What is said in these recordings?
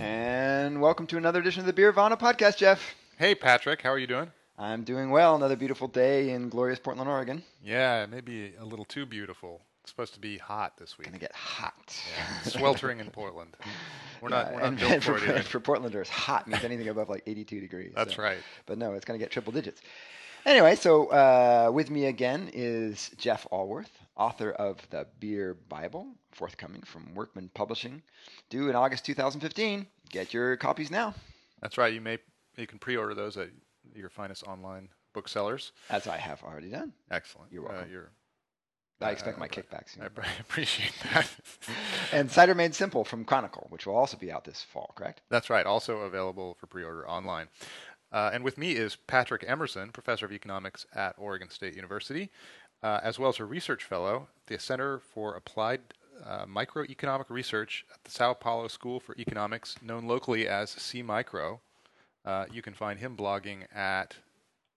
And welcome to another edition of the Beervana podcast, Jeff. Hey, Patrick, how are you doing? I'm doing well. Another beautiful day in glorious Portland, Oregon. Yeah, maybe a little too beautiful. It's supposed to be hot this week. Gonna get hot. Yeah, sweltering in Portland. We're not, Yeah, we're not and, built and for for, it for Portlanders, hot means anything above like 82 degrees. That's so- right. But no, it's going to get triple digits. Anyway, so uh, with me again is Jeff Alworth, author of the Beer Bible, forthcoming from Workman Publishing, due in August 2015. Get your copies now, That's right. You may you can pre-order those at your finest online booksellers. as I have already done. Excellent. You're Uh, welcome. you're, I expect uh, my kickback soon. I appreciate that. And Cider Made Simple from Chronicle, which will also be out this fall, correct? That's right. Also available for pre-order online. Uh, and with me is Patrick Emerson, professor of economics at Oregon State University, uh, as well as a research fellow at the Center for Applied uh, Microeconomic Research at the Sao Paulo School for Economics, known locally as C Micro. Uh, you can find him blogging at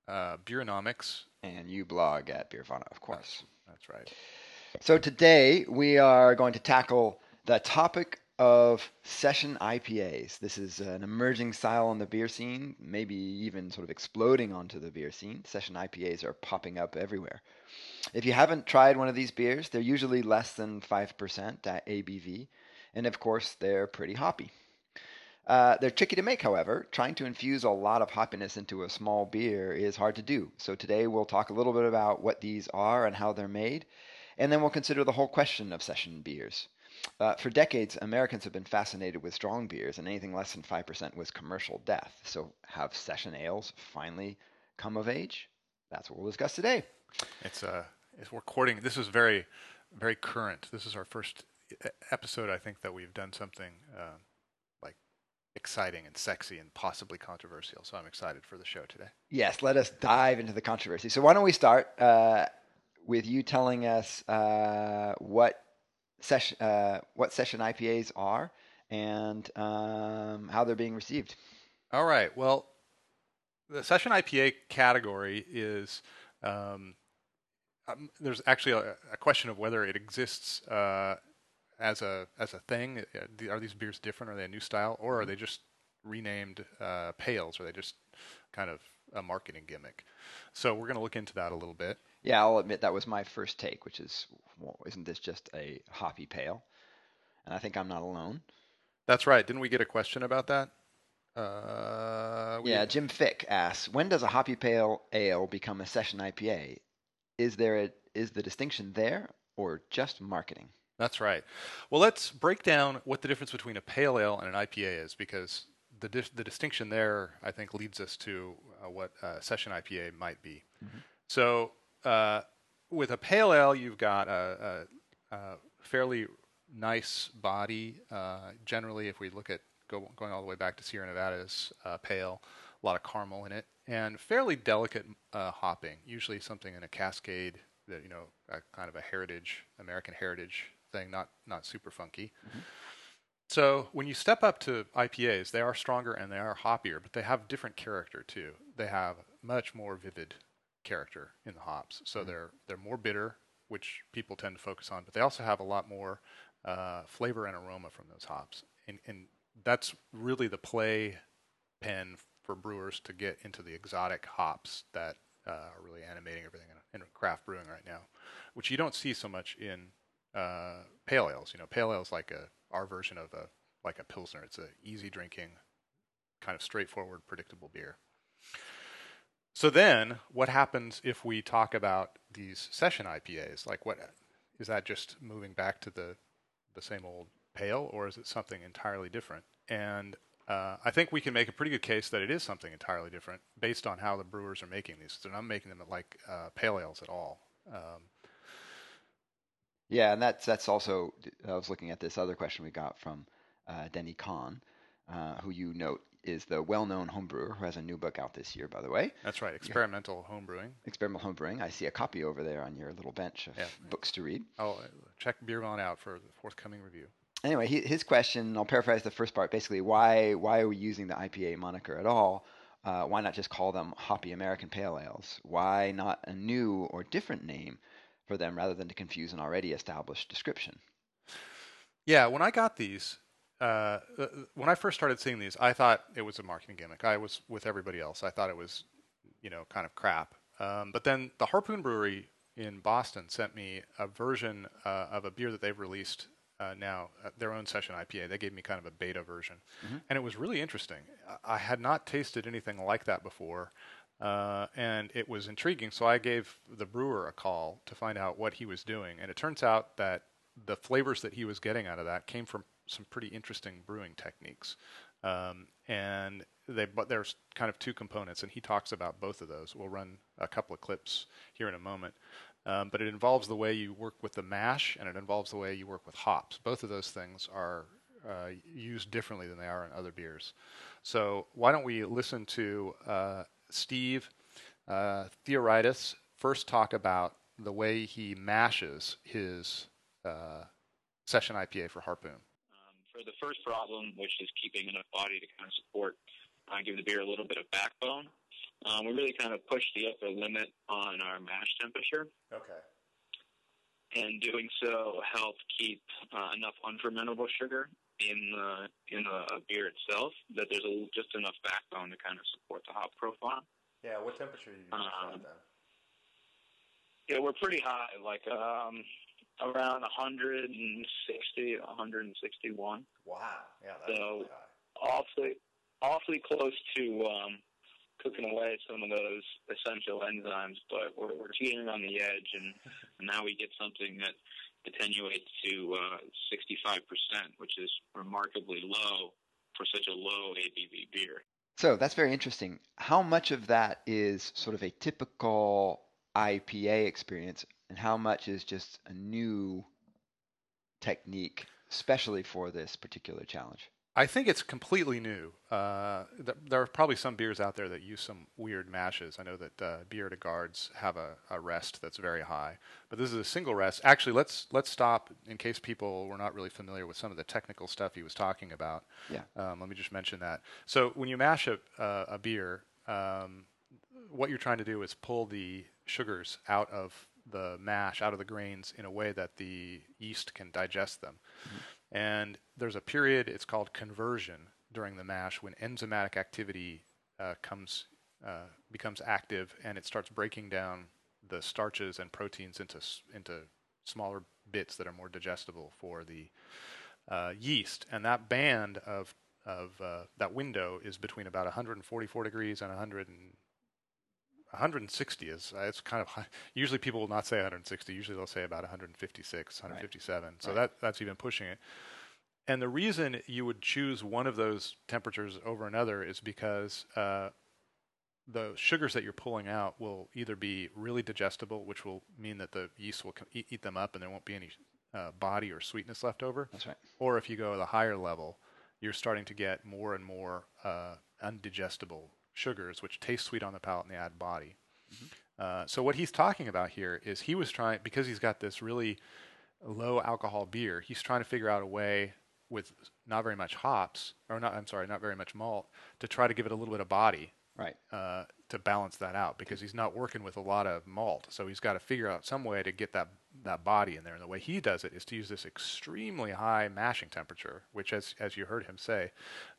uh, Beeronomics. And you blog at Beervana, of course. That's right. So today we are going to tackle the topic of session IPAs. This is an emerging style on the beer scene, maybe even sort of exploding onto the beer scene. Session IPAs are popping up everywhere. If you haven't tried one of these beers, they're usually less than 5% at ABV, and of course, they're pretty hoppy. Uh, they're tricky to make, however. Trying to infuse a lot of hoppiness into a small beer is hard to do. So today we'll talk a little bit about what these are and how they're made, and then we'll consider the whole question of session beers. Uh, for decades, Americans have been fascinated with strong beers, and anything less than 5% was commercial death. So have session ales finally come of age? That's what we'll discuss today. It's uh, it's we're recording. This is very, very current. This is our first episode. I think that we've done something uh, like exciting and sexy and possibly controversial. So I'm excited for the show today. Yes, let us dive into the controversy. So why don't we start uh, with you telling us uh, what session uh, what session IPAs are and um, how they're being received. All right. Well, the session IPA category is um, um, there's actually a, a question of whether it exists uh, as a as a thing. Uh, Are these beers different? Are they a new style, or are they just renamed uh, pales? Are they just kind of a marketing gimmick? So we're going to look into that a little bit. Yeah, I'll admit that was my first take, which is, well, isn't this just a hoppy pale? And I think I'm not alone. That's right. Didn't we get a question about that? Uh, we- Yeah, Jim Fick asks, when does a hoppy pale ale become a session IPA? Is there a, is the distinction there or just marketing? That's right. Well, let's break down what the difference between a pale ale and an IPA is, because the dis- the distinction there, I think, leads us to uh, what a session IPA might be. So, uh, with a pale ale, you've got a, a, a fairly nice body. Uh, generally, if we look at go, going all the way back to Sierra Nevada's uh, pale, a lot of caramel in it, and fairly delicate uh, hopping. Usually, something in a cascade that you know, a kind of a heritage, American heritage thing, not not super funky. So when you step up to IPAs, they are stronger and they are hoppier, but they have different character too. They have much more vivid character in the hops. So they're they're more bitter, which people tend to focus on, but they also have a lot more uh, flavor and aroma from those hops, and and that's really the play pen for brewers to get into the exotic hops that uh, are really animating everything in, in craft brewing right now, which you don't see so much in uh, pale ales. You know, pale ales like a our version of a like a pilsner. It's a easy drinking, kind of straightforward, predictable beer. So then, what happens if we talk about these session IPAs? Like, what is that? Just moving back to the the same old pale, or is it something entirely different? And uh, I think we can make a pretty good case that it is something entirely different based on how the brewers are making these. They're not making them like uh, pale ales at all. Um, Yeah, and that's that's also. I was looking at this other question we got from uh, Denny Conn, uh, who you note is the well-known homebrewer who has a new book out this year, by the way. that's right, experimental homebrewing. Experimental homebrewing. I see a copy over there on your little bench of Yeah. books to read. I'll uh, check Beervana out for the forthcoming review. Anyway, he, his question. I'll paraphrase the first part. Basically, why why are we using the IPA moniker at all? Uh, why not just call them hoppy American pale ales? Why not a new or different name for them rather than to confuse an already established description? Yeah, when I got these, uh, uh, when I first started seeing these, I thought it was a marketing gimmick. I was with everybody else. I thought it was, you know, kind of crap. Um, but then the Harpoon Brewery in Boston sent me a version uh, of a beer that they've released uh, now, uh, their own session IPA. They gave me kind of a beta version, mm-hmm. and it was really interesting. I had not tasted anything like that before. Uh, and it was intriguing. So I gave the brewer a call to find out what he was doing, and it turns out that the flavors that he was getting out of that came from some pretty interesting brewing techniques. Um, and they, but there's kind of two components, and he talks about both of those. We'll run a couple of clips here in a moment. Um, but it involves the way you work with the mash, and it involves the way you work with hops. Both of those things are uh, used differently than they are in other beers. So why don't we listen to uh, Steve uh, Theoridis first talk about the way he mashes his uh, session IPA for Harpoon? For the first problem, which is keeping enough body to kind of support, uh, give the beer a little bit of backbone, um, we really kind of pushed the upper limit on our mash temperature. Okay. And doing so helped keep uh, enough unfermentable sugar in the in the beer itself that there's a, just enough backbone to kind of support the hop profile. Yeah, what temperature are you using um, then? Yeah, we're pretty high, like um, around 160, 161. Wow. Yeah, that's so really awfully, awfully close to um, cooking away some of those essential enzymes, but we're, we're teetering on the edge, and, and now we get something that attenuates to uh, 65%, which is remarkably low for such a low ABV beer. So that's very interesting. How much of that is sort of a typical IPA experience and how much is just a new technique, especially for this particular challenge? I think it's completely new. Uh, th- there are probably some beers out there that use some weird mashes. I know that uh, Bière de Gardes have a, a, rest that's very high, but this is a single rest. Actually, let's let's stop in case people were not really familiar with some of the technical stuff he was talking about. Yeah. Um, let me just mention that. So when you mash a, uh, a beer, um, what you're trying to do is pull the sugars out of the mash out of the grains in a way that the yeast can digest them. Mm-hmm. And there's a period, it's called conversion during the mash, when enzymatic activity uh, comes uh, becomes active and it starts breaking down the starches and proteins into into smaller bits that are more digestible for the uh, yeast. And that band of of uh, that window is between about 144 degrees and 100 160 is uh, it's kind of high. Usually people will not say 160. Usually they'll say about 156, 157. Right. So right. that that's even pushing it. And the reason you would choose one of those temperatures over another is because uh, the sugars that you're pulling out will either be really digestible, which will mean that the yeast will eat, eat them up and there won't be any uh, body or sweetness left over. That's right. Or if you go to the higher level, you're starting to get more and more uh, undigestible sugars, which taste sweet on the palate and they add body. Mm-hmm. Uh, so what he's talking about here is he was trying because he's got this really low alcohol beer. He's trying to figure out a way with not very much hops, or not. I'm sorry, not very much malt, to try to give it a little bit of body. Right. Uh, to balance that out because he's not working with a lot of malt, so he's got to figure out some way to get that that body in there. And the way he does it is to use this extremely high mashing temperature, which, as as you heard him say,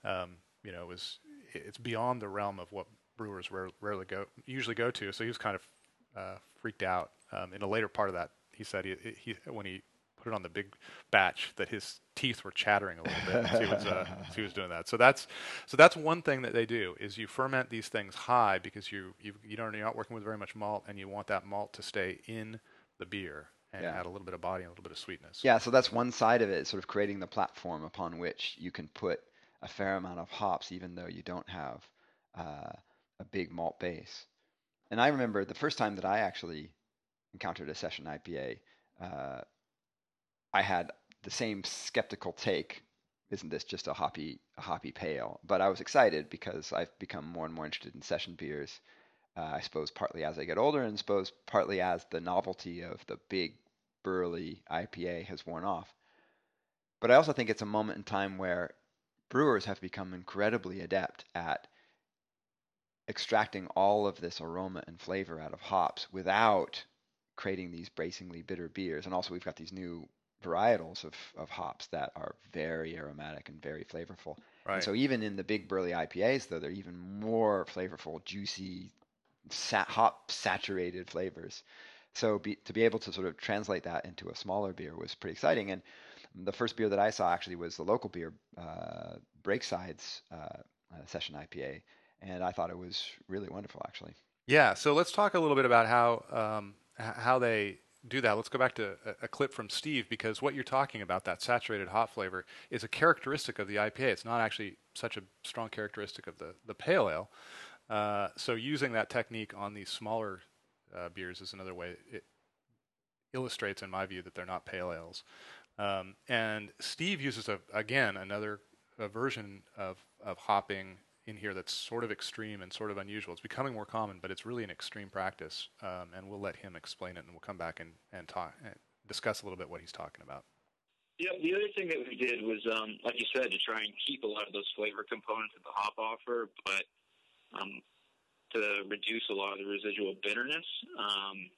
um, you know, was it's beyond the realm of what brewers rare, rarely go usually go to. So he was kind of uh, freaked out. Um, in a later part of that, he said he, he when he put it on the big batch that his teeth were chattering a little bit as he was uh, he was doing that. So that's so that's one thing that they do is you ferment these things high because you you you don't you're not working with very much malt and you want that malt to stay in the beer and yeah. add a little bit of body and a little bit of sweetness. Yeah, so that's one side of it, sort of creating the platform upon which you can put a fair amount of hops, even though you don't have uh, a big malt base. And I remember the first time that I actually encountered a session IPA, uh, I had the same skeptical take. Isn't this just a hoppy, a hoppy pale? But I was excited because I've become more and more interested in session beers. Uh, I suppose partly as I get older, and suppose partly as the novelty of the big burly IPA has worn off. But I also think it's a moment in time where brewers have become incredibly adept at extracting all of this aroma and flavor out of hops without creating these bracingly bitter beers. And also, we've got these new varietals of, of hops that are very aromatic and very flavorful. Right. And so even in the big burly IPAs, though, they're even more flavorful, juicy, sa- hop saturated flavors. So be, to be able to sort of translate that into a smaller beer was pretty exciting. And the first beer that I saw actually was the local beer, uh, Breakside's uh, uh, Session IPA, and I thought it was really wonderful, actually. Yeah. So let's talk a little bit about how um, how they do that. Let's go back to a, a, clip from Steve because what you're talking about, that saturated hop flavor, is a characteristic of the IPA. It's not actually such a strong characteristic of the the pale ale. Uh, so using that technique on these smaller uh, beers is another way it illustrates, in my view, that they're not pale ales. Um, and Steve uses a, again another version of of hopping in here that's sort of extreme and sort of unusual. It's becoming more common, but it's really an extreme practice. Um, and we'll let him explain it, and we'll come back and and talk and discuss a little bit what he's talking about. Yeah, the other thing that we did was, um, like you said, to try and keep a lot of those flavor components of the hop offer, but um, to reduce a lot of the residual bitterness. Um,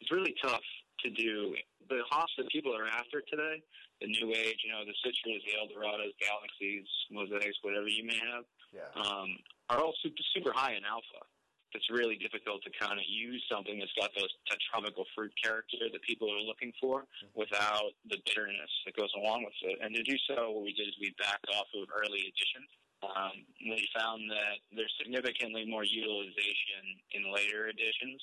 it's really tough to do. The hops that people are after today, the new age, you know, the Citras, the Eldorados, Galaxies, Mosaics, whatever you may have, yeah. um, are all super super high in alpha. It's really difficult to kind of use something that's got those that tropical fruit character that people are looking for without the bitterness that goes along with it. And to do so, what we did is we backed off of early editions. Um, we found that there's significantly more utilization in later editions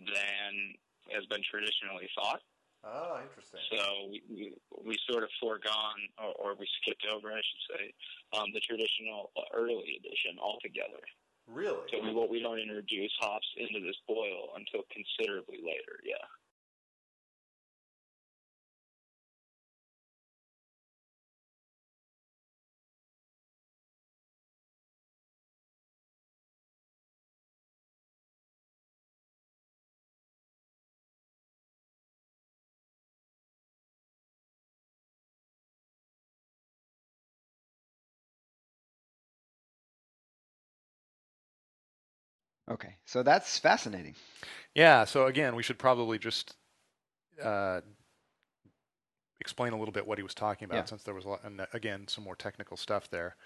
than has been traditionally thought. Oh, interesting. So we, we, we sort of foregone, or, or we skipped over, I should say, um, the traditional early edition altogether. Really? So we, we don't introduce hops into this boil until considerably later, yeah. Okay, so that's fascinating. Yeah. So again, we should probably just uh, explain a little bit what he was talking about, Yeah. since there was a lot, and uh, again some more technical stuff there.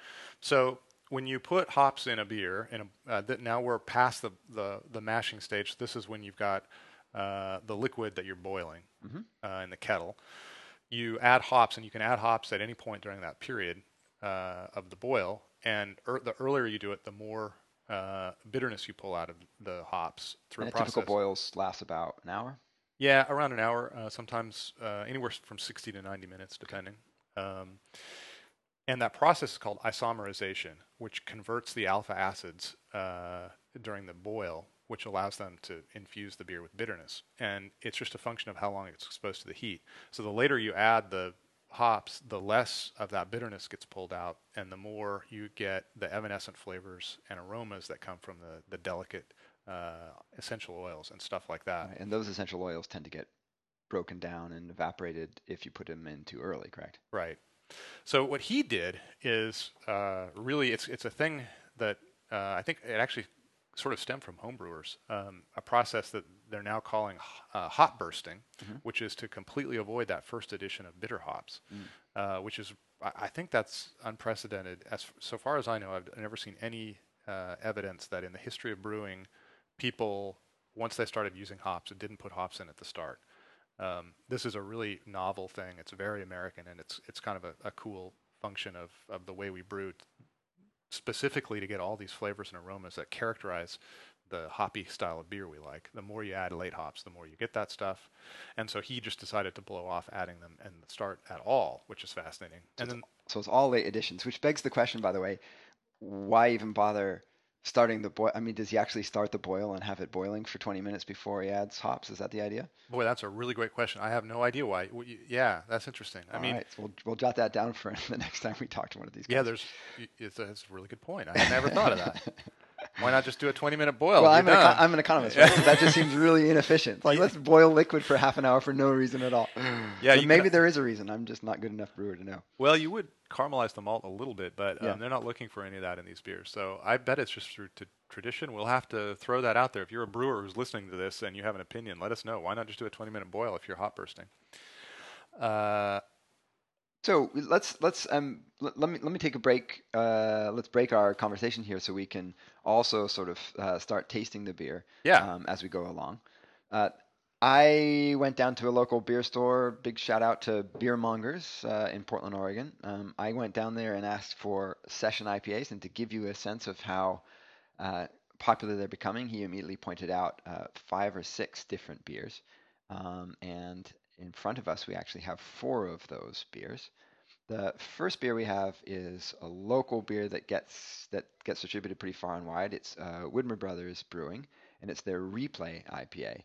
So when you put hops in a beer, in a, uh, that now we're past the, the the mashing stage. This is when you've got uh, the liquid that you're boiling Mhm. uh, in the kettle. You add hops, and you can add hops at any point during that period uh, of the boil. And er, the earlier you do it, the more uh, bitterness you pull out of the hops through And a a typical boils last about an hour. Yeah, around an hour, uh, sometimes uh, anywhere from 60 to 90 minutes, depending. Um, and that process is called isomerization, which converts the alpha acids uh, during the boil, which allows them to infuse the beer with bitterness. And it's just a function of how long it's exposed to the heat. So the later you add the hops, the less of that bitterness gets pulled out, and the more you get the evanescent flavors and aromas that come from the, the delicate uh, essential oils and stuff like that. Right, And those essential oils tend to get broken down and evaporated if you put them in too early, correct? Right. So what he did is uh, really it's it's a thing that uh, I think it actually sort of stemmed from homebrewers, um, a process that they're now calling uh, hop bursting, which is to completely avoid that first addition of bitter hops, uh, which is I, I think that's unprecedented. As so far as I know, I've never seen any uh, evidence that in the history of brewing, people once they started using hops, it didn't put hops in at the start. Um, this is a really novel thing. It's very American, and it's it's kind of a, a cool function of, of the way we brew, specifically to get all these flavors and aromas that characterize the hoppy style of beer we like. The more you add late hops, the more you get that stuff. And so he just decided to blow off adding them and start at all, which is fascinating. So and it's, then so it's all late additions, which begs the question, by the way, why even bother starting the boil? I mean, does he actually start the boil and have it boiling for 20 minutes before he adds hops? Is that the idea? boy, that's a really great question. I have no idea why. Yeah, that's interesting. I All mean, right, so we'll, we'll jot that down for the next time we talk to one of these guys. yeah, there's it's a, it's a really good point. I never thought of that. Why not just do a 20 minute boil? well, I'm an, eco- done. I'm an economist. Right? That just seems really inefficient. Like, let's boil liquid for half an hour for no reason at all. Yeah, So maybe can- there is a reason. I'm just not good enough brewer to know. Well, you would caramelize the malt a little bit, but um, Yeah. they're not looking for any of that in these beers. So I bet it's just through t- tradition. We'll have to throw that out there. If you're a brewer who's listening to this and you have an opinion, let us know. Why not just do a 20 minute boil if you're hop bursting? Uh, So let's let's um let, let me let me take a break. Uh, let's break our conversation here so we can also sort of uh, start tasting the beer. yeah. um, as we go along. Uh, I went down to a local beer store. Big shout out to Beer Mongers uh, in Portland, Oregon. Um, I went down there and asked for session IPAs, and to give you a sense of how uh, popular they're becoming, he immediately pointed out uh, five or six different beers. Um, and in front of us, we actually have four of those beers. The first beer we have is a local beer that gets that gets distributed pretty far and wide. It's uh, Widmer Brothers Brewing, and it's their Replay IPA,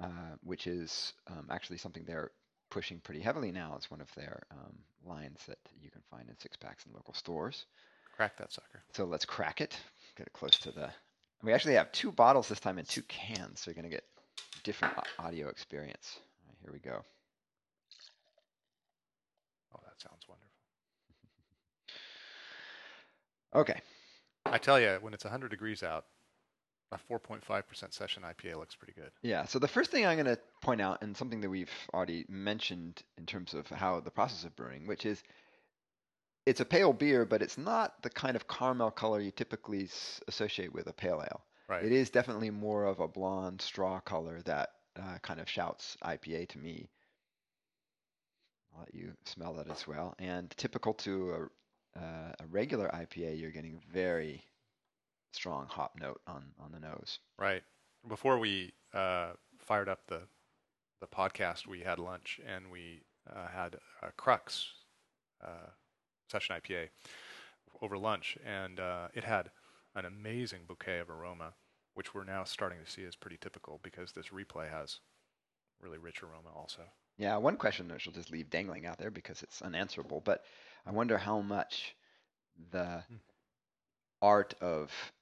uh, which is um, actually something they're pushing pretty heavily now. It's one of their um, lines that you can find in six packs in local stores. Crack that sucker. So let's crack it. Get it close to the. We actually have two bottles this time and two cans, so you're gonna get different audio experience. Here we go. Oh, that sounds wonderful. Okay. I tell you, when it's 100 degrees out, a 4.5% session IPA looks pretty good. Yeah. So the first thing I'm going to point out, and something that we've already mentioned in terms of how the process of brewing, which is it's a pale beer, but it's not the kind of caramel color you typically associate with a pale ale. Right. It is definitely more of a blonde straw color that uh, kind of shouts IPA to me. I'll let you smell that as well. And typical to a, uh, a regular IPA, you're getting very strong hop note on, on the nose. Right. Before we uh, fired up the the podcast, we had lunch and we uh, had a Crux uh, session IPA over lunch, and uh, it had an amazing bouquet of aroma, which we're now starting to see is pretty typical because this replay has really rich aroma also. Yeah, one question which will just leave dangling out there because it's unanswerable, but I wonder how much the Hmm. art of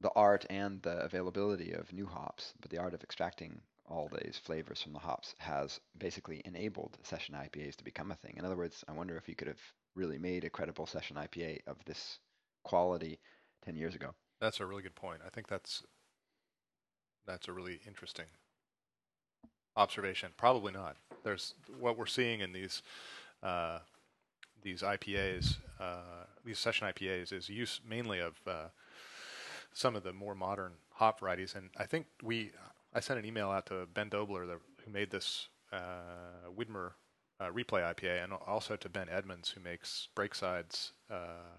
the art and the availability of new hops, but the art of extracting all these flavors from the hops has basically enabled session IPAs to become a thing. In other words, I wonder if you could have really made a credible session IPA of this quality 10 years ago. That's a really good point. I think that's that's a really interesting observation. Probably not. There's what we're seeing in these uh, these IPAs, uh, these session IPAs, is use mainly of uh, some of the more modern hop varieties. And I think we, I sent an email out to Ben Dobler, the, who made this uh, Widmer uh, Replay IPA, and also to Ben Edmunds, who makes Breakside's uh,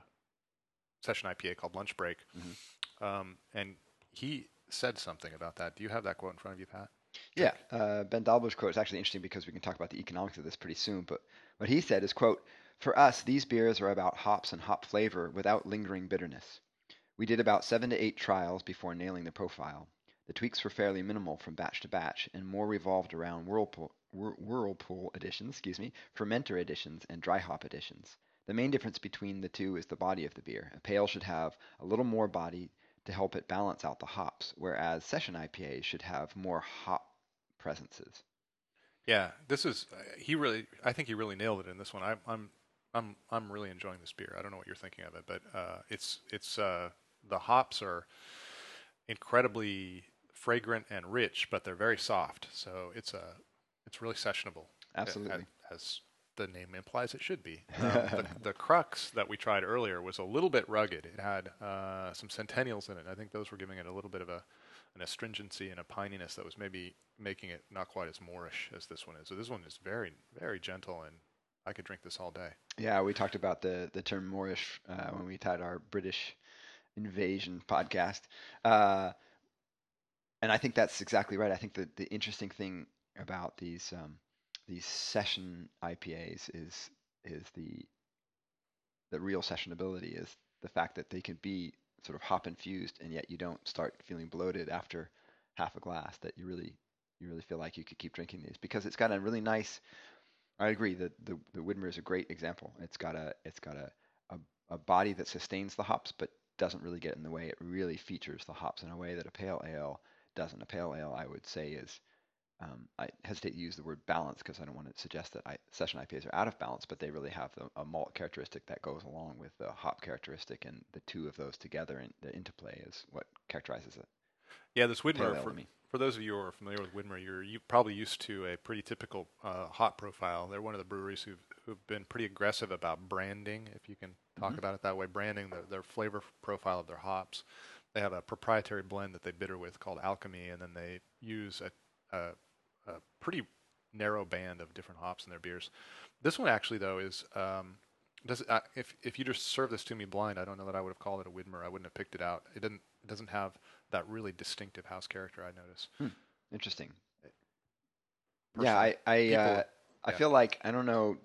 session IPA called Lunch Break. Um, and he said something about that. Do you have that quote in front of you, Pat? Yeah, uh, Ben Dobler's quote is actually interesting because we can talk about the economics of this pretty soon. But what he said is, "quote For us, these beers are about hops and hop flavor without lingering bitterness. We did about seven to eight trials before nailing the profile. The tweaks were fairly minimal from batch to batch, and more revolved around whirlpool, whirlpool additions, excuse me, fermenter additions, and dry hop additions. The main difference between the two is the body of the beer. A pale should have a little more body to help it balance out the hops, whereas session IPAs should have more hop presences. Yeah, this is uh, he really. I think he really nailed it in this one. I'm I'm I'm I'm really enjoying this beer. I don't know what you're thinking of it, but uh, it's it's uh, the hops are incredibly fragrant and rich, but they're very soft. So it's a it's really sessionable. Absolutely. a- As the name implies, it should be. Um, the, the crux that we tried earlier was a little bit rugged. It had uh, some centennials in it. I think those were giving it a little bit of a an astringency and a pininess that was maybe making it not quite as moreish as this one is. So this one is very very gentle, and I could drink this all day. Yeah, we talked about the the term Moreish uh, when we had our British invasion podcast, uh, and I think that's exactly right. I think that the interesting thing about these um, these session IPAs is is the the real sessionability is the fact that they can be sort of hop infused, and yet you don't start feeling bloated after half a glass. That you really you really feel like you could keep drinking these because it's got a really nice I agree that the the Widmer is a great example. It's got a it's got a, a a body that sustains the hops but doesn't really get in the way. It really features the hops in a way that a pale ale doesn't. A pale ale, I would say, is um, I hesitate to use the word balance because I don't want to suggest that I, session IPAs are out of balance, but they really have the, a malt characteristic that goes along with the hop characteristic, and the two of those together in the interplay is what characterizes it. Yeah, this Widmer, for, for those of you who are familiar with Widmer, you're you probably used to a pretty typical uh, hop profile. They're one of the breweries who've, who've been pretty aggressive about branding, if you can talk Mhm. about it that way, branding the, their flavor profile of their hops. They have a proprietary blend that they bitter with called Alchemy, and then they use a, a, a pretty narrow band of different hops in their beers. This one actually, though, is um, does uh, if if you just served this to me blind, I don't know that I would have called it a Widmer. I wouldn't have picked it out. It doesn't it doesn't have that really distinctive house character. I notice. Interesting. Personally, yeah, I I, people- uh, I yeah. feel like I don't know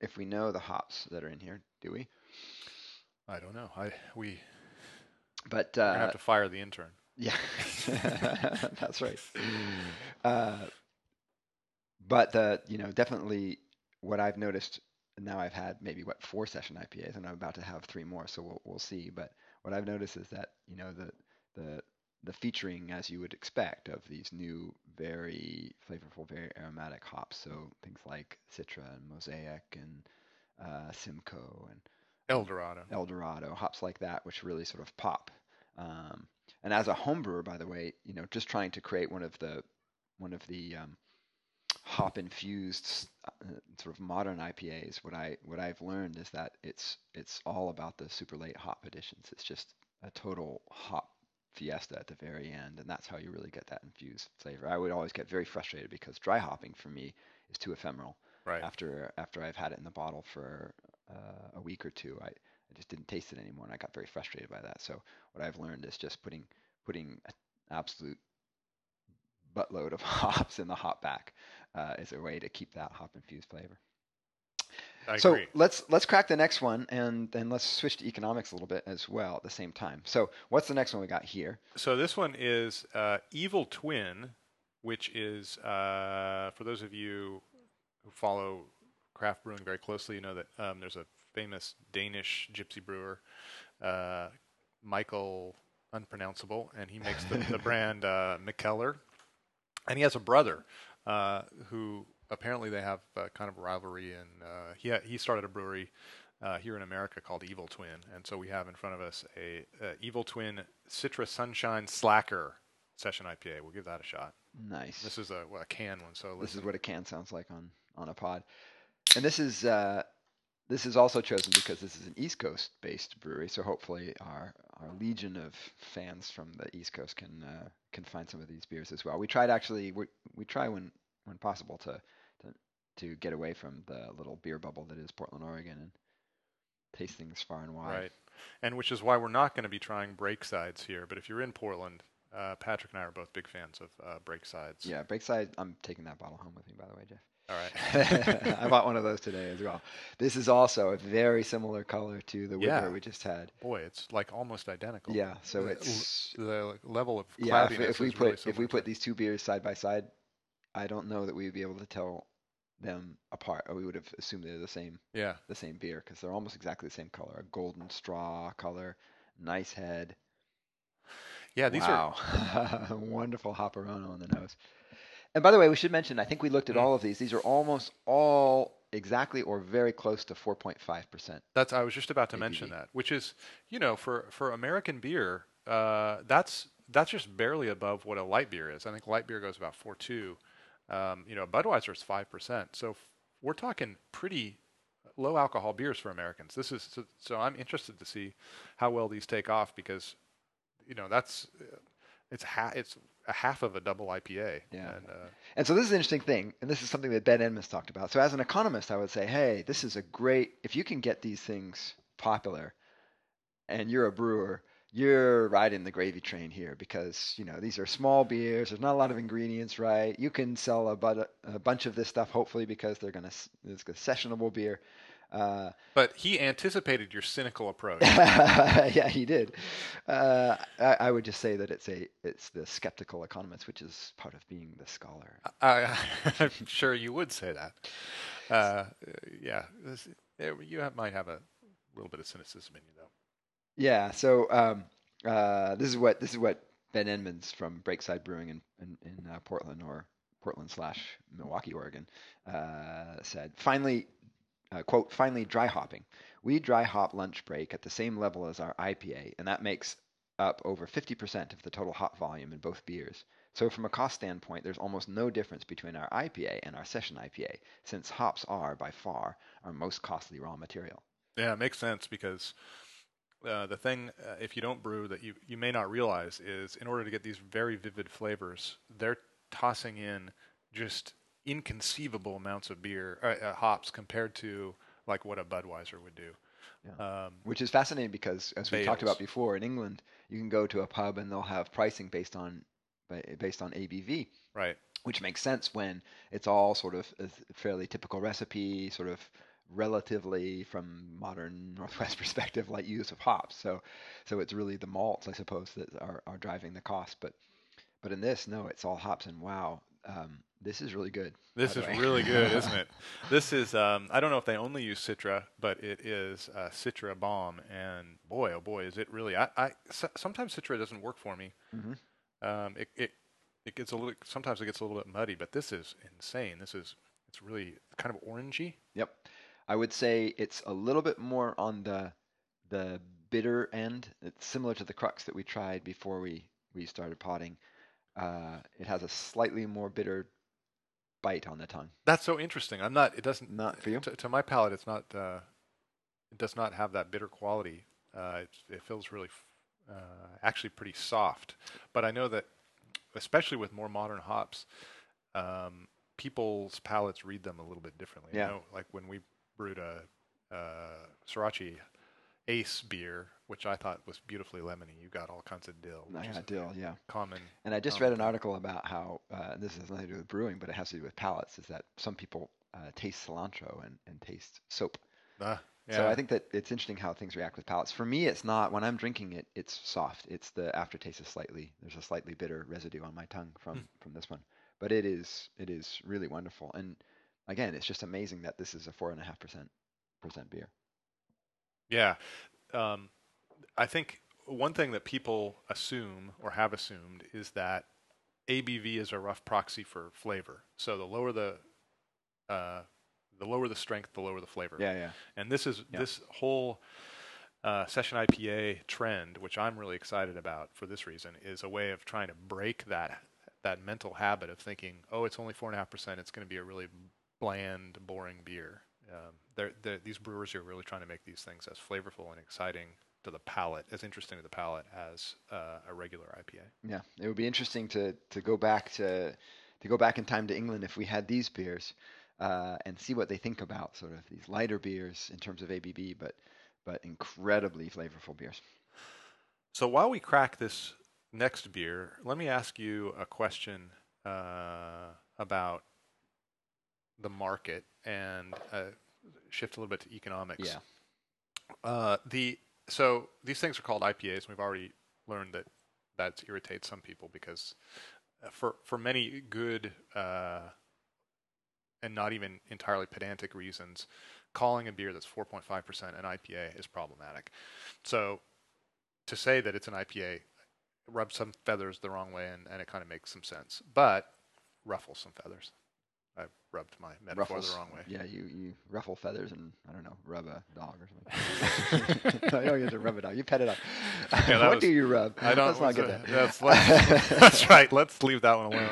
if we know the hops that are in here. Do we? I don't know. I we But uh, have to fire the intern. Yeah, that's right. Uh, but the you know definitely what I've noticed now I've had maybe what four session IPAs and I'm about to have three more, so we'll we'll see. But what I've noticed is that you know the the the featuring as you would expect of these new very flavorful, very aromatic hops. So things like Citra and Mosaic and uh, Simcoe and El Dorado. El Dorado, hops like that, which really sort of pop. Um, and as a home brewer, by the way, you know, just trying to create one of the one of the um, hop infused uh, sort of modern IPAs, what I what I've learned is that it's it's all about the super late hop additions. It's just a total hop fiesta at the very end, and that's how you really get that infused flavor. I would always get very frustrated because dry hopping for me is too ephemeral Right. after after I've had it in the bottle for uh, a week or two, I, I just didn't taste it anymore, and I got very frustrated by that. So what I've learned is just putting putting absolute buttload of hops in the hop back uh, is a way to keep that hop infused flavor. I so agree. let's let's crack the next one, and then let's switch to economics a little bit as well at the same time. So what's the next one we got here? So this one is uh, Evil Twin, which is uh, for those of you who follow craft brewing very closely, you know that um, there's a famous Danish gypsy brewer, uh, Michael Unpronounceable, and he makes the, the brand uh, Mikkeller, and he has a brother uh, who apparently they have uh, kind of a rivalry, and uh, he ha- he started a brewery. Uh, here in America, called Evil Twin, and so we have in front of us a, a Evil Twin Citra Sunshine Slacker Session IPA. We'll give that a shot. Nice. This is a, a can one, so This is what a can sounds like on on a pod. And this is uh, this is also chosen because this is an East Coast based brewery. So hopefully our our legion of fans from the East Coast can uh, can find some of these beers as well. We tried actually we we try when when possible to to to get away from the little beer bubble that is Portland, Oregon, and taste things far and wide. right, and which is why we're not going to be trying Breakside's here. But if you're in Portland, uh, Patrick and I are both big fans of uh, Breakside's. Yeah, Breakside. I'm taking that bottle home with me, by the way, Jeff. All right. I bought one of those today as well. This is also a very similar color to the Yeah. We just had. Boy, it's like almost identical. Yeah, so The- it's the level of yeah. If, if we put really if we put these two beers side by side, I don't know that we'd be able to tell them apart, or we would have assumed they're the same yeah, the same beer because they're almost exactly the same color, a golden straw color, nice head. yeah, these are wonderful hop aroma on the nose. And by the way, we should mention, I think we looked at Mm. all of these. These are almost all exactly or very close to 4.5%. That's I was just about to mention that, which is you know for for American beer, uh, that's that's just barely above what a light beer is. I think light beer goes about 4.2. Um, you know, Budweiser is five percent, so f- we're talking pretty low alcohol beers for Americans. This is so, so I'm interested to see how well these take off because you know that's it's ha- it's a half of a double IPA. Yeah. And, uh, And so this is an interesting thing, and this is something that Ben Edmunds talked about. So as an economist, I would say, hey, this is a great if you can get these things popular, and you're a brewer, you're riding the gravy train here because you know these are small beers. There's not a lot of ingredients, right? You can sell a, but, a bunch of this stuff, hopefully, because they're gonna it's a sessionable beer. Uh, but he anticipated your cynical approach. yeah, he did. Uh, I, I would just say that it's a it's the skeptical economist, which is part of being the scholar. I, I'm sure you would say that. Uh, yeah, this, you have, might have a little bit of cynicism in you, though. Yeah. So um, uh, this is what this is what Ben Edmunds from Breakside Brewing in in, in uh, Portland or Portland slash Milwaukie, Oregon, uh, said. Finally, uh, quote. Finally, dry hopping. We dry hop lunch break at the same level as our IPA, and that makes up over 50% of the total hop volume in both beers. So from a cost standpoint, there's almost no difference between our IPA and our session IPA, since hops are by far our most costly raw material. Yeah, it makes sense because uh, the thing, uh, if you don't brew, that you, you may not realize is in order to get these very vivid flavors, they're tossing in just inconceivable amounts of beer uh, uh hops compared to like what a Budweiser would do. Yeah. Um, Which is fascinating because, as we bales. talked about before, in England, you can go to a pub and they'll have pricing based on based on ABV. Right. Which makes sense when it's all sort of a fairly typical recipe, sort of relatively from modern Northwest perspective, light use of hops. So, so it's really the malts, I suppose, that are, are driving the cost. But, but in this, no, it's all hops. And wow, um, this is really good. This is really good, isn't it? This is um, I don't know if they only use Citra, but it is uh, Citra Bomb, and boy, oh boy, is it really! I, I sometimes Citra doesn't work for me. Mm-hmm. Um, it, it it gets a little sometimes it gets a little bit muddy, but this is insane. This is it's really kind of orangey. Yep, I would say it's a little bit more on the the bitter end. It's similar to the crux that we tried before we we started potting. Uh, it has a slightly more bitter bite on the tongue. That's so interesting. I'm not. It doesn't. Not for you. To, to my palate, it's not. Uh, it does not have that bitter quality. Uh, it, it, feels really, uh, actually, pretty soft. But I know that, especially with more modern hops, um, people's palates read them a little bit differently. Yeah. You know, like when we brewed a, a Sorachi Ace beer, which I thought was beautifully lemony. You got all kinds of dill. I got dill, yeah. Common. And I just read an article about how uh, this has nothing to do with brewing, but it has to do with palates. Is that some people uh, taste cilantro and, and taste soap. Uh, yeah. So I think that it's interesting how things react with palates. For me, it's not. When I'm drinking it, it's soft. It's the aftertaste is slightly. There's a slightly bitter residue on my tongue from mm. from this one, but it is it is really wonderful. And again, it's just amazing that this is a four and a half percent percent beer. Yeah. Um, I think one thing that people assume or have assumed is that ABV is a rough proxy for flavor. So the lower the uh, the lower the strength, the lower the flavor. Yeah, yeah. And this is yeah. this whole uh, session IPA trend, which I'm really excited about for this reason, is a way of trying to break that that mental habit of thinking, oh, it's only four and a half percent. It's going to be a really bland, boring beer um, they're, they're, these brewers are really trying to make these things as flavorful and exciting to the palate, as interesting to the palate as uh, a regular IPA. Yeah, it would be interesting to to go back to to go back in time to England if we had these beers uh, and see what they think about sort of these lighter beers in terms of ABV, but but incredibly flavorful beers. So while we crack this next beer, let me ask you a question uh, about the market and uh, shift a little bit to economics. Yeah. Uh, the so these things are called IPAs. And we've already learned that that irritates some people because uh, for for many good uh, and not even entirely pedantic reasons, calling a beer that's 4.5% an IPA is problematic. So to say that it's an IPA rubs some feathers the wrong way and, and it kind of makes some sense, but ruffles some feathers. I rubbed my metaphor Ruffles. the wrong way. Yeah, you, you ruffle feathers and I don't know, rub a dog or something. no, you don't get to rub a dog. You pet it up. Yeah, what was, do you rub? I don't. Let's not get that. That's, that's right. Let's leave that one alone.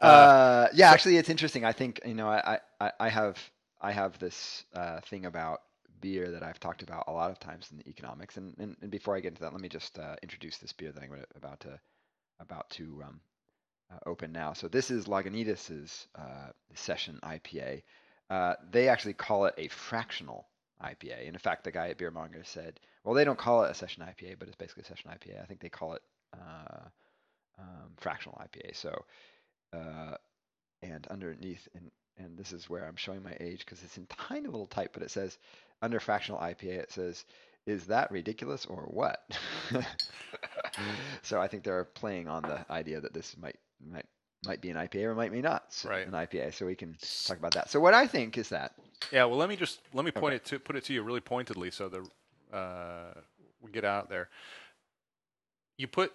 Uh, uh, yeah, so, actually, it's interesting. I think you know, I I, I have I have this uh, thing about beer that I've talked about a lot of times in the economics. And, and, and before I get into that, let me just uh, introduce this beer that I'm about to about to um, uh, open now. So this is Lagunitas's uh, session IPA. Uh, they actually call it a fractional IPA. And in fact, the guy at Beermonger said, well, they don't call it a session IPA, but it's basically a session IPA. I think they call it uh, um, fractional IPA. So, and underneath, and, and this is where I'm showing my age because it's in tiny little type, but it says under fractional IPA, it says, is that ridiculous or what? so I think they're playing on the idea that this might might might be an IPA or might be not right. an IPA. So we can talk about that. So what I think is that. Yeah. Well, let me just let me point okay. it to put it to you really pointedly, so the uh, we get out there. You put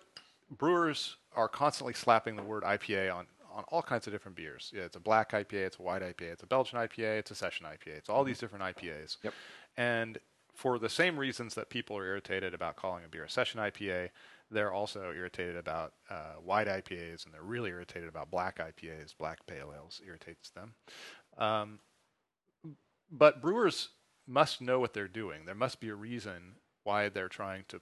brewers are constantly slapping the word IPA on on all kinds of different beers. Yeah, it's a black IPA, it's a white IPA, it's a Belgian IPA, it's a session IPA. It's all mm-hmm. these different IPAs. Yep. And for the same reasons that people are irritated about calling a beer a session IPA, they're also irritated about uh, white IPAs, and they're really irritated about black IPAs. Black pale ales irritates them. Um, but brewers must know what they're doing. There must be a reason why they're trying to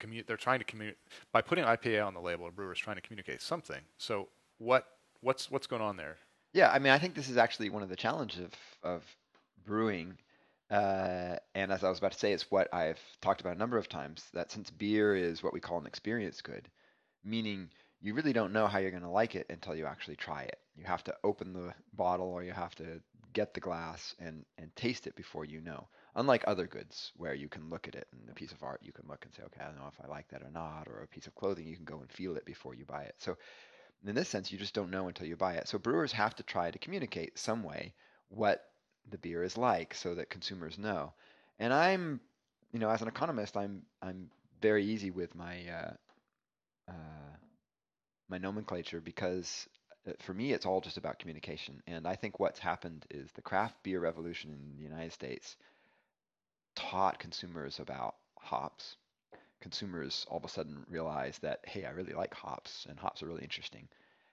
commu- They're trying to communicate by putting IPA on the label. A brewer's trying to communicate something. So what what's what's going on there? Yeah, I mean, I think this is actually one of the challenges of, of brewing. Uh, and as I was about to say, it's what I've talked about a number of times that since beer is what we call an experience good, meaning you really don't know how you're going to like it until you actually try it. You have to open the bottle or you have to get the glass and, and taste it before you know. Unlike other goods where you can look at it and a piece of art, you can look and say, okay, I don't know if I like that or not, or a piece of clothing, you can go and feel it before you buy it. So in this sense, you just don't know until you buy it. So brewers have to try to communicate some way what the beer is like so that consumers know. And I'm, you know, as an economist, I'm I'm very easy with my uh, uh, my nomenclature because uh, for me it's all just about communication. And I think what's happened is the craft beer revolution in the United States taught consumers about hops. Consumers all of a sudden realized that hey, I really like hops, and hops are really interesting.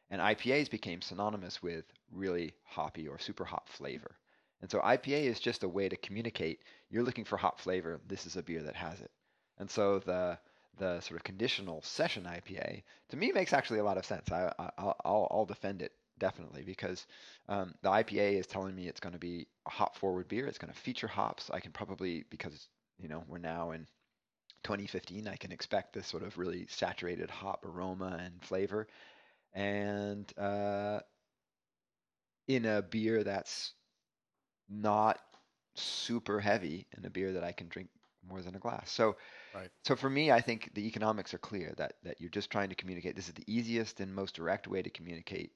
And IPAs became synonymous with really hoppy or super hop flavor. And so IPA is just a way to communicate you're looking for hop flavor. This is a beer that has it. And so the the sort of conditional session IPA to me makes actually a lot of sense. I, I will I'll defend it definitely because um, the IPA is telling me it's going to be a hop forward beer. It's going to feature hops. I can probably because you know we're now in 2015. I can expect this sort of really saturated hop aroma and flavor, and uh, in a beer that's not super heavy and a beer that I can drink more than a glass. So, right. so for me, I think the economics are clear that that you're just trying to communicate. This is the easiest and most direct way to communicate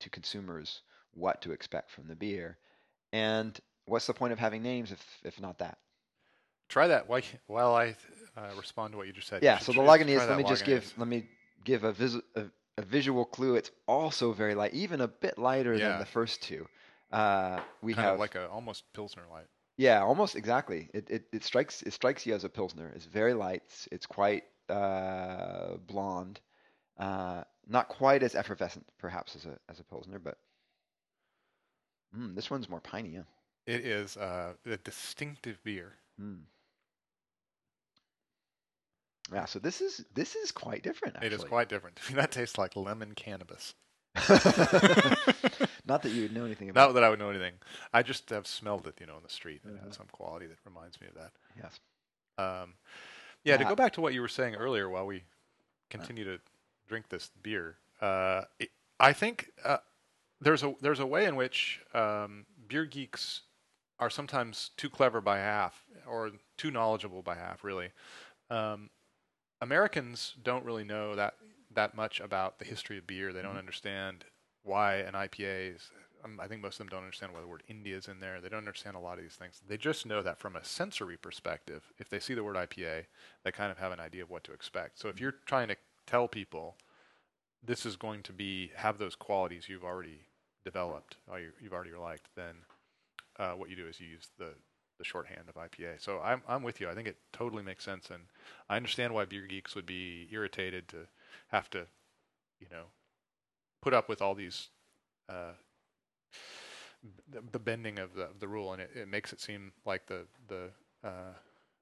to consumers what to expect from the beer. And what's the point of having names if if not that? Try that while while I uh, respond to what you just said. Yeah. So the Lagunitas. Let me just give let me give a, vis- a, a visual clue. It's also very light, even a bit lighter yeah. than the first two. Uh, we kind have of like a almost pilsner light. Yeah, almost exactly. It, it it strikes it strikes you as a pilsner. It's very light. It's quite uh, blonde, uh, not quite as effervescent perhaps as a as a pilsner, but mm, this one's more piney. Yeah. It is uh, a distinctive beer. Mm. Yeah, so this is this is quite different. Actually. It is quite different. that tastes like lemon cannabis. Not that you would know anything about. Not that I would know anything. I just have smelled it, you know, in the street. It mm-hmm. has some quality that reminds me of that. Yes. Um, yeah, To go back to what you were saying earlier, while we continue to drink this beer, uh, it, I think uh, there's a there's a way in which um, beer geeks are sometimes too clever by half, or too knowledgeable by half, really. Um, Americans don't really know that that much about the history of beer. They don't mm-hmm. understand why an IPA is. Um, I think most of them don't understand why the word India is in there. They don't understand a lot of these things. They just know that from a sensory perspective, if they see the word IPA, they kind of have an idea of what to expect. So if you're trying to tell people this is going to be have those qualities you've already developed, or you've already liked, then uh, what you do is you use the the shorthand of IPA. So I'm I'm with you. I think it totally makes sense, and I understand why beer geeks would be irritated to have to, you know, put up with all these uh, the, the, bending of the the rule, and it, it makes it seem like the the uh,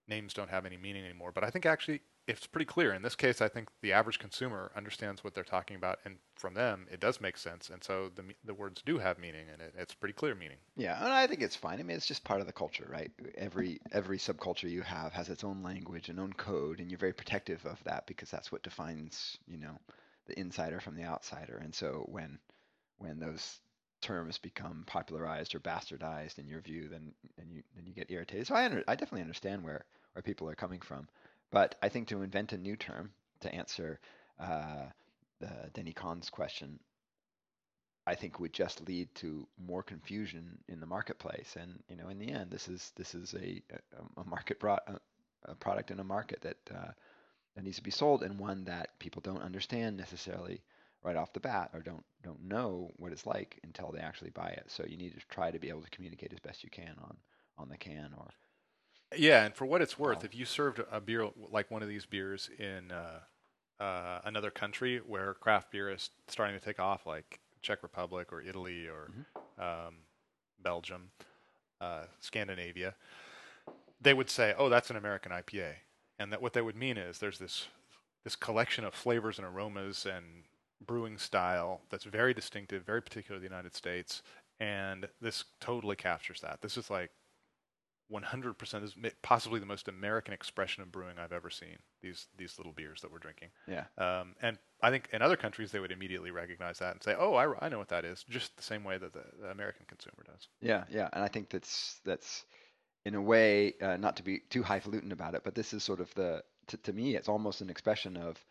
names don't have any meaning anymore. But I think actually it's pretty clear. In this case, I think the average consumer understands what they're talking about, and from them, it does make sense. And so the the words do have meaning, and it, it's pretty clear meaning. Yeah, and I think it's fine. I mean, it's just part of the culture, right? Every every subculture you have has its own language and own code, and you're very protective of that because that's what defines, you know, the insider from the outsider. And so when when those terms become popularized or bastardized in your view, then then you then you get irritated. So I under, I definitely understand where where people are coming from. But I think to invent a new term to answer uh, the Denny Conn's question, I think would just lead to more confusion in the marketplace. And you know, in the end, this is this is a a, market brought a, a, product in a market that uh, that needs to be sold, and one that people don't understand necessarily right off the bat, or don't don't know what it's like until they actually buy it. So you need to try to be able to communicate as best you can on on the can or yeah, and for what it's worth, if you served a beer like one of these beers in uh, uh, another country where craft beer is starting to take off, like Czech Republic or Italy or um, Belgium, uh, Scandinavia, they would say, "Oh, that's an American IPA," and that what they would mean is there's this this collection of flavors and aromas and brewing style that's very distinctive, very particular to the United States, and this totally captures that. This is like 100% this is possibly the most American expression of brewing I've ever seen. These these little beers that we're drinking. Yeah. Um, and I think in other countries they would immediately recognize that and say, "Oh, I, I know what that is," just the same way that the, the American consumer does. Yeah, yeah, and I think that's that's in a way uh, not to be too highfalutin about it, but this is sort of the to, to me it's almost an expression of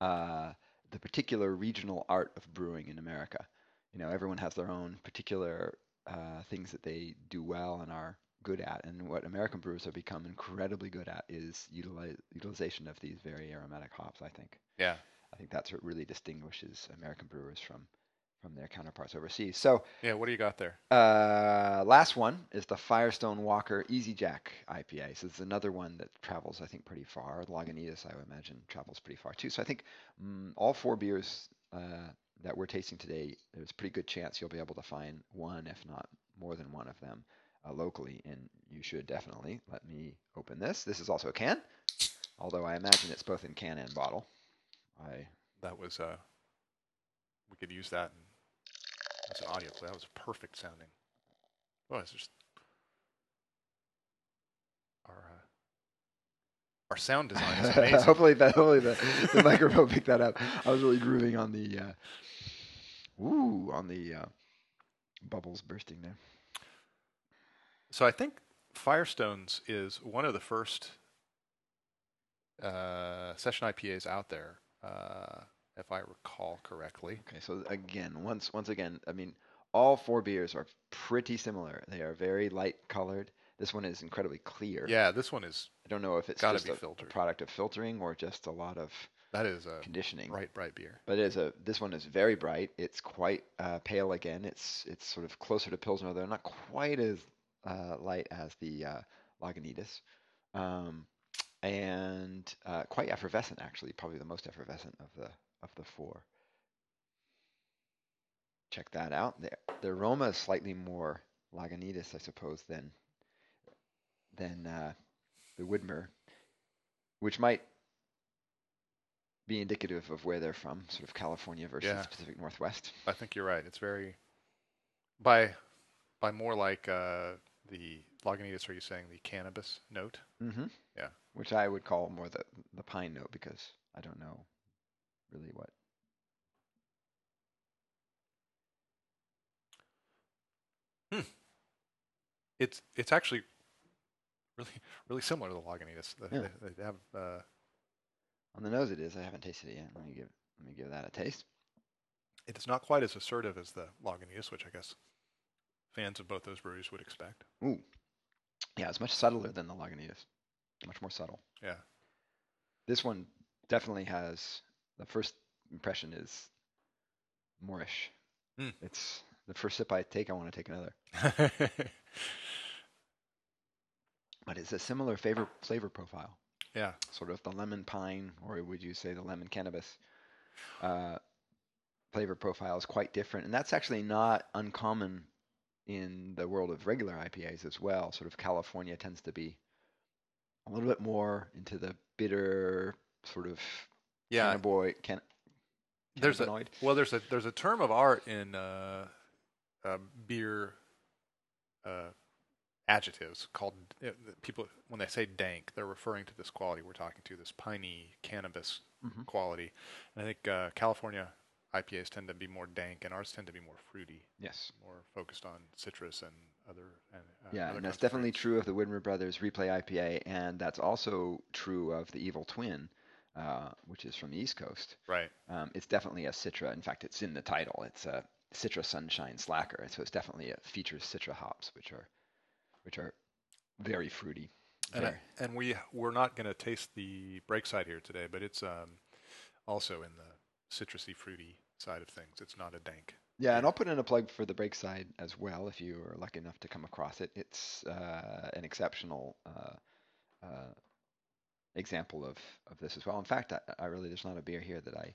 uh, the particular regional art of brewing in America. You know, everyone has their own particular uh, things that they do well and are good at, and what American brewers have become incredibly good at is utilize, utilization of these very aromatic hops. I think. Yeah. I think that's what really distinguishes American brewers from from their counterparts overseas. So Yeah. What do you got there? uh, last one is the Firestone Walker Easy Jack IPA. So it's another one that travels, I think, pretty far. Lagunitas, I would imagine, travels pretty far too. So I think mm, all four beers uh, that we're tasting today, there's a pretty good chance you'll be able to find one, if not more than one of them, uh, locally. And you should definitely let me open this. This is also a can, although I imagine it's both in can and bottle. I That was uh, we could use that in, as an audio play. That was perfect sounding. Oh, it's just our uh, our sound design is amazing. hopefully, that, hopefully the, the microphone picked that up. I was really grooving on the, uh, ooh, on the uh, bubbles bursting there. So I think Firestones is one of the first uh, session IPAs out there, uh, if I recall correctly. Okay, so again, once once again, I mean, all four beers are pretty similar. They are very light colored. This one is incredibly clear. Yeah, this one is I don't know if it's Gotta just be a, a product of filtering or just a lot of that is a conditioning. bright, bright beer. But it is a this one is very bright. It's quite uh, pale again. It's it's sort of closer to Pilsner. They're not quite as uh, light as the uh, Lagunitas, um, and uh, quite effervescent actually. Probably the most effervescent of the of the four. Check that out. The the aroma is slightly more Lagunitas, I suppose, than than uh, the Widmer, which might be indicative of where they're from, sort of California versus Yeah. Pacific Northwest. I think you're right. It's very by by more like uh, the Lagunitas. Are you saying the cannabis note? Mm-hmm. Yeah. Which I would call more the the pine note because I don't know really what. hmm. It's it's actually really really similar to the Lagunitas. They, Yeah. they, they have uh, On the nose it is. I haven't tasted it yet. Let me give let me give that a taste. it is not quite as assertive as the Lagunitas, which I guess fans of both those breweries would expect. Ooh. Yeah, it's much subtler than the Lagunitas. Much more subtle. Yeah. This one definitely has the first impression is moreish. Hmm. It's the first sip I take, I want to take another. But it's a similar flavor flavor profile. yeah. sort of the lemon pine, or would you say the lemon cannabis uh, flavor profile is quite different, and that's actually not uncommon in the world of regular IPAs as well. Sort of California tends to be a little bit more into the bitter sort of Yeah. cannabinoid. Can, There's a well, there's a there's a term of art in uh, uh, beer uh, adjectives called uh, people when they say dank, they're referring to this quality we're talking to, this piney cannabis Mhm. quality. And I think uh, California IPAs tend to be more dank, and ours tend to be more fruity, Yes. more focused on citrus and other. And, uh, Yeah, other and that's definitely true of the Widmer Brothers Replay IPA, and that's also true of the Evil Twin, uh, which is from the East Coast. Right. Um, it's definitely a Citra. In fact, it's in the title. It's a Citra Sunshine Slacker. So it's definitely it features Citra hops, which are which are very fruity. And, I, and we we're not going to taste the Breakside here today, but it's um, also in the citrusy, fruity side of things. It's not a dank. yeah, and I'll put in a plug for the Breakside as well if you are lucky enough to come across it. It's uh, an exceptional uh, uh, example of, of this as well. In fact, I, I really there's not a beer here that I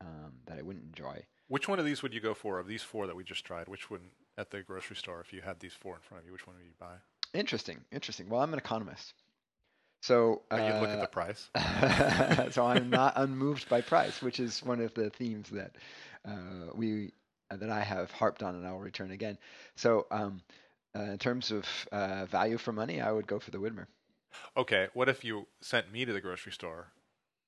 um, that I wouldn't enjoy. Which one of these would you go for? Of these four that we just tried, which one at the grocery store, if you had these four in front of you, which one would you buy? Interesting, interesting. Well, I'm an economist, so Oh, you'd look at uh, the price. so I'm not unmoved by price, which is one of the themes that uh, we that I have harped on, and I will return again. So, um, uh, in terms of uh, value for money, I would go for the Widmer. Okay, what if you sent me to the grocery store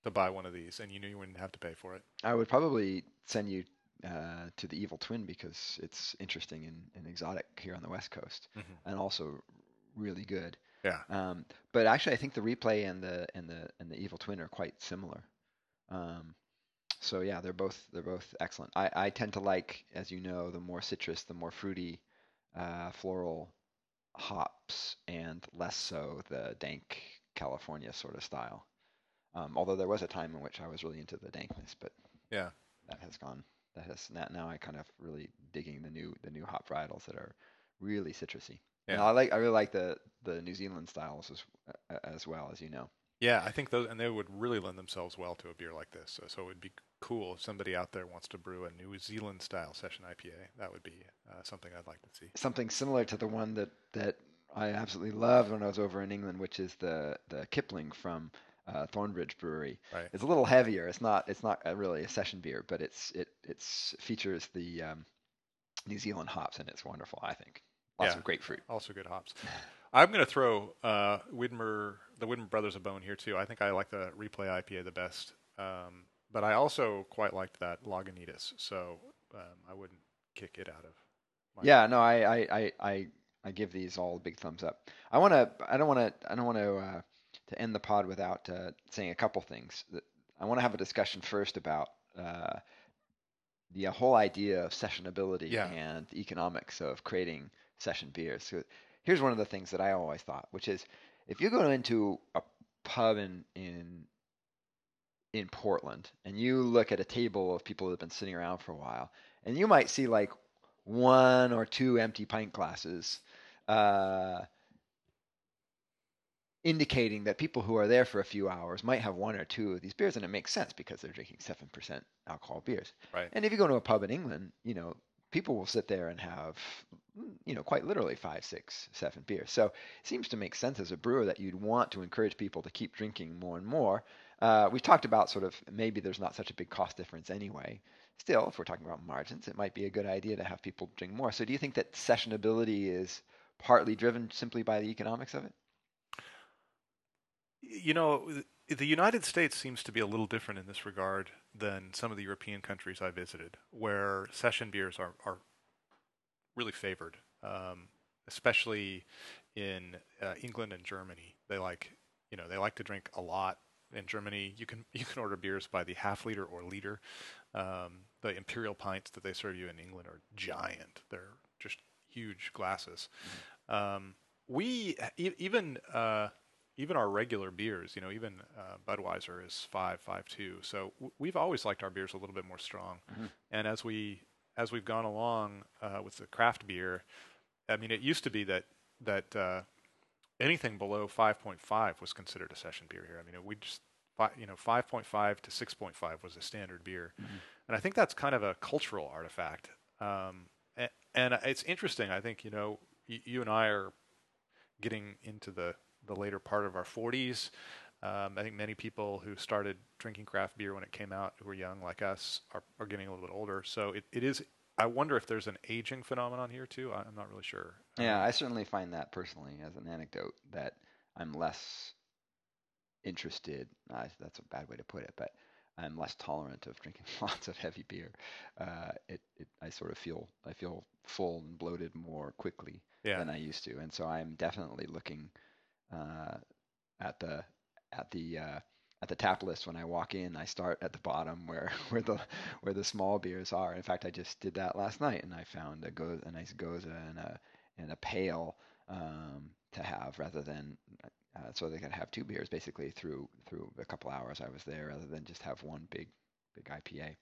to buy one of these, and you knew you wouldn't have to pay for it? I would probably send you uh, to the Evil Twin because it's interesting and, and exotic here on the West Coast, Mhm. and also really good. Yeah. Um, but actually, I think the replay and the and the and the Evil Twin are quite similar. Um, so yeah, they're both they're both excellent. I, I tend to like, as you know, the more citrus, the more fruity, uh, floral hops, and less so the dank California sort of style. Um, although there was a time in which I was really into the dankness, but Yeah. that has gone. That has now, now I kind of really digging the new the new hop varietals that are really citrusy. And Yeah. I like I really like the the New Zealand styles as as well as you know. Yeah, I think those, and they would really lend themselves well to a beer like this. So, so it would be cool if somebody out there wants to brew a New Zealand style session IPA. That would be uh, something I'd like to see. Something similar to the one that that I absolutely loved when I was over in England, which is the the Kipling from uh, Thornbridge Brewery. Right. It's a little heavier. It's not it's not a really a session beer, but it's it it's features the um, New Zealand hops and it's wonderful. I think lots Yeah. of grapefruit. Also good hops. I'm going to throw uh, Widmer, the Widmer Brothers a bone here too. I think I like the Replay IPA the best, um, but I also quite liked that Lagunitas. So um, I wouldn't kick it out of. My Yeah, no, I, I, I, I, I give these all a big thumbs up. I want to, I don't want to, I don't want to, uh, to end the pod without uh, saying a couple things. I want to have a discussion first about uh, the whole idea of sessionability Yeah. and the economics of creating session beers. So here's one of the things that I always thought, which is if you go into a pub in in in Portland and you look at a table of people that have been sitting around for a while, and you might see like one or two empty pint glasses, uh, indicating that people who are there for a few hours might have one or two of these beers, and it makes sense because they're drinking seven percent alcohol beers. Right. And if you go to a pub in England, you know people will sit there and have, you know, quite literally five, six, seven beers. So it seems to make sense as a brewer that you'd want to encourage people to keep drinking more and more. Uh, we've talked about sort of maybe there's not such a big cost difference anyway. Still, if we're talking about margins, it might be a good idea to have people drink more. So do you think that sessionability is partly driven simply by the economics of it? You know, the United States seems to be a little different in this regard than some of the European countries I visited, where session beers are, are really favored, um, especially in uh, England and Germany. They like, you know, they like to drink a lot. In Germany, you can you can order beers by the half liter or liter. Um, the imperial pints that they serve you in England are giant. They're just huge glasses. Um, we e- even uh, even our regular beers, you know, even uh, Budweiser is five five two. So w- we've always liked our beers a little bit more strong. Mhm. And as we as we've gone along uh, with the craft beer, I mean, it used to be that that uh, anything below five point five was considered a session beer here. I mean, we just you know five point five to six point five was a standard beer, and I think that's kind of a cultural artifact. Um, and, and it's interesting. I think you know y- you and I are getting into the the later part of our 40s. Um, I think many people who started drinking craft beer when it came out, who were young like us, are, are getting a little bit older. So it, it is. I wonder if there's an aging phenomenon here too. I- I'm not really sure. Yeah, Um, I certainly find that personally as an anecdote that I'm less interested. Uh, that's a bad way to put it, but I'm less tolerant of drinking lots of heavy beer. Uh, it, it, I sort of feel, I feel full and bloated more quickly yeah. than I used to, and so I'm definitely looking uh, at the, at the, uh, at the tap list when I walk in. I start at the bottom where, where the, where the small beers are. In fact, I just did that last night, and I found a go, a nice gose and a, and a pale um, to have rather than uh, so they could have two beers basically through through a couple hours I was there rather than just have one big big IPA.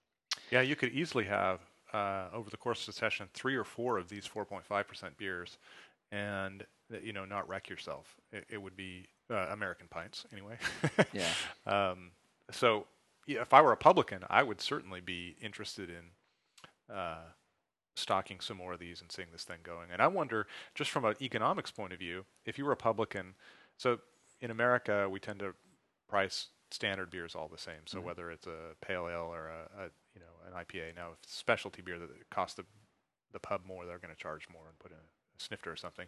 Yeah, you could easily have uh, over the course of the session three or four of these 4.5% beers, and you know not wreck yourself. It, it would be uh, American pints anyway. yeah. Um, so yeah, if I were a publican, I would certainly be interested in uh, stocking some more of these and seeing this thing going. And I wonder, just from an economics point of view, if you were a publican, so in America we tend to price standard beers all the same. So Mhm. whether it's a pale ale or a, a you know an IPA, now if it's specialty beer that costs the the pub more, they're going to charge more and put in a snifter or something.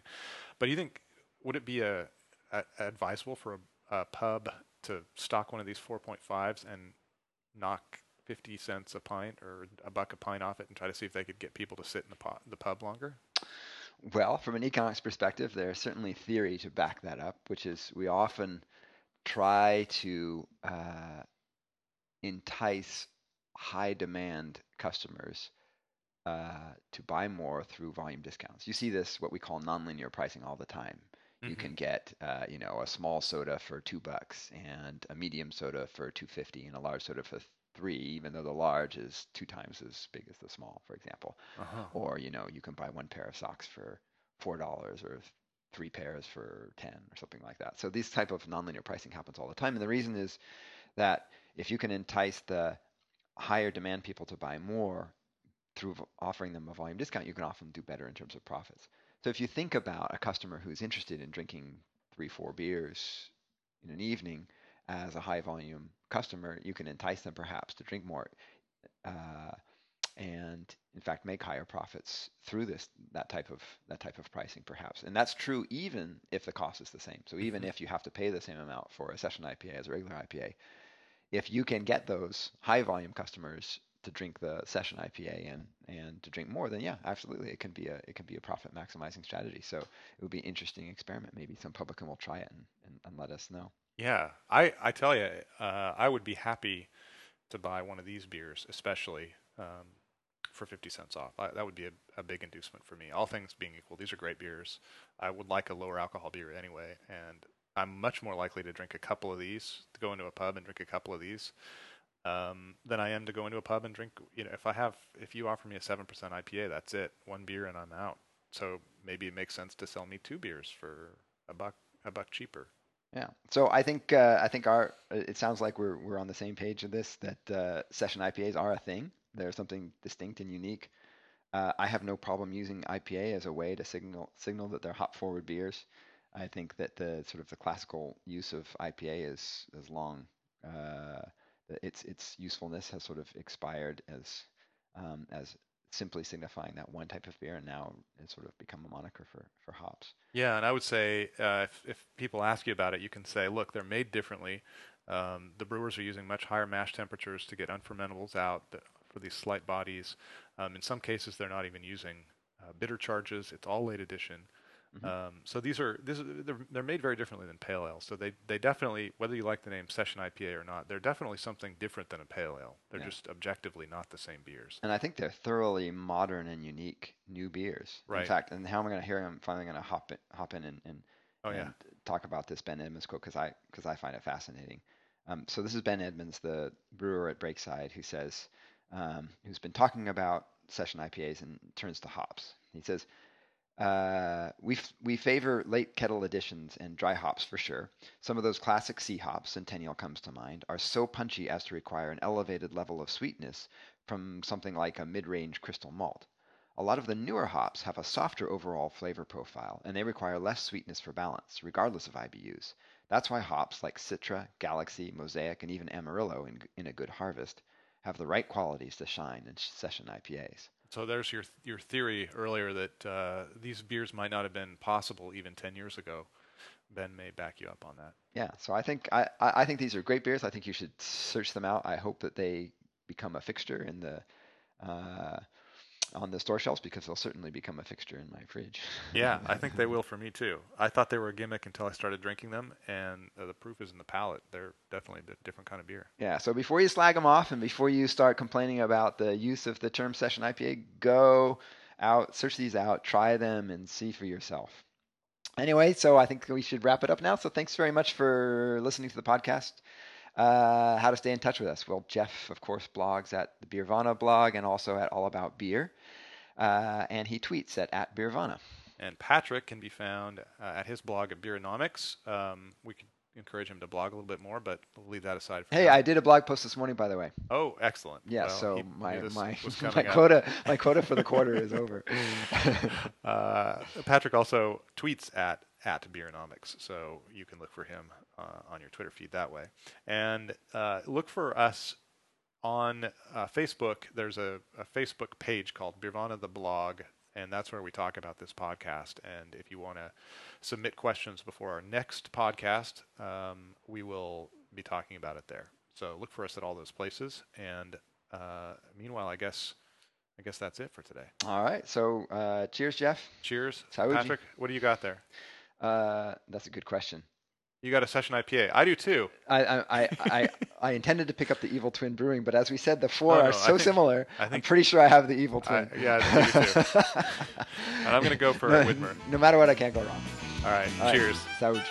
But do you think would it be a, a advisable for a, a pub to stock one of these 4.5s and knock 50 cents a pint or a buck a pint off it and try to see if they could get people to sit in the, pot, the pub longer? Well, from an economics perspective, there's certainly theory to back that up, which is we often try to uh, entice high demand customers uh, to buy more through volume discounts. You see this, what we call nonlinear pricing, all the time. You Mhm. can get, uh, you know, a small soda for two bucks and a medium soda for two fifty and a large soda for three, even though the large is two times as big as the small, for example Uh-huh. or you know you can buy one pair of socks for four dollars or three pairs for ten or something like that so these type of nonlinear pricing happens all the time and the reason is that if you can entice the higher demand people to buy more through offering them a volume discount you can often do better in terms of profits. So if you think about a customer who's interested in drinking three four beers in an evening as a high volume customer you can entice them perhaps to drink more uh, and in fact make higher profits through this that type of that type of pricing perhaps. And that's true even if the cost is the same. So even Mhm. if you have to pay the same amount for a session IPA as a regular IPA if you can get those high volume customers to drink the session IPA and and to drink more then yeah absolutely it can be a it can be a profit maximizing strategy so it would be an interesting experiment maybe some publican will try it and, and, and let us know Yeah, I, I tell you, uh, I would be happy to buy one of these beers, especially um, for 50 cents off. I, that would be a, a big inducement for me. All things being equal, these are great beers. I would like a lower alcohol beer anyway, and I'm much more likely to drink a couple of these, to go into a pub and drink a couple of these, um, than I am to go into a pub and drink. You know, if I have, if you offer me a seven percent IPA, that's it, one beer and I'm out. So maybe it makes sense to sell me two beers for a buck, a buck cheaper. Yeah. So I think uh, I think our it sounds like we're we're on the same page of this that uh, session IPAs are a thing. They're something distinct and unique. Uh, I have no problem using IPA as a way to signal signal that they're hop forward beers. I think that the sort of the classical use of IPA is is long. Uh, its its usefulness has sort of expired as um, as simply signifying that one type of beer, and now it's sort of become a moniker for for hops. Yeah, and I would say uh, if, if people ask you about it, you can say, look, they're made differently. Um, the brewers are using much higher mash temperatures to get unfermentables out for these slight bodies. Um, in some cases, they're not even using uh, bitter charges. It's all late addition. Mhm. Um, so these are they're, they're made very differently than pale ale. So they they definitely whether you like the name session IPA or not, they're definitely something different than a pale ale. They're Yeah. just objectively not the same beers. And I think they're thoroughly modern and unique new beers. In fact, and how am I going to hear? I'm finally going to hop in, hop in and, and, Oh yeah. and talk about this Ben Edmunds quote because I because I find it fascinating. Um, so this is Ben Edmunds, the brewer at Breakside, who says um, who's been talking about session IPAs and turns to hops. He says. Uh, we f- we favor late kettle additions and dry hops for sure. Some of those classic C hops, Centennial comes to mind, are so punchy as to require an elevated level of sweetness from something like a mid-range crystal malt. A lot of the newer hops have a softer overall flavor profile, and they require less sweetness for balance, regardless of IBUs. That's why hops like Citra, Galaxy, Mosaic, and even Amarillo in, in a good harvest have the right qualities to shine in session IPAs. So there's your your theory earlier that uh, these beers might not have been possible even 10 years ago. Ben may back you up on that. Yeah, so I think I, I think these are great beers. I think you should search them out. I hope that they become a fixture in the uh, on the store shelves because they'll certainly become a fixture in my fridge. Yeah, I think they will for me too. I thought they were a gimmick until I started drinking them, and uh, the proof is in the palate. They're definitely a different kind of beer. Yeah, so before you slag them off and before you start complaining about the use of the term session IPA, go out, search these out, try them, and see for yourself. Anyway, so I think we should wrap it up now. So thanks very much for listening to the podcast. Uh, how to stay in touch with us? Well, Jeff, of course, blogs at the Beervana blog and also at All About Beer. Uh, and he tweets at, at Beervana. And Patrick can be found uh, at his blog at Beeronomics. Um, we could encourage him to blog a little bit more, but we'll leave that aside. For Hey, now. I did a blog post this morning, by the way. Oh, excellent. Yeah, Well, so he- my my my quota my quota for the quarter is over. Uh, Patrick also tweets at at Beeronomics, so you can look for him uh, on your Twitter feed that way. And uh, look for us on uh, Facebook. There's a, a Facebook page called Beervana the Blog, and that's where we talk about this podcast. And if you want to submit questions before our next podcast, um, we will be talking about it there. So look for us at all those places. And uh, meanwhile, I guess I guess that's it for today. All right, so uh, cheers, Jeff. Cheers. Patrick. What do you got there? Uh, that's a good question. You got a session IPA. I do too. I I, I, I I intended to pick up the Evil Twin Brewing, but as we said, the four Oh, no, are I so think- similar. I I'm pretty sure I have the Evil I- Twin. yeah, I think you do. And I'm gonna go for no, Widmer. No matter what, I can't go wrong. All right. All right, cheers. Saúde.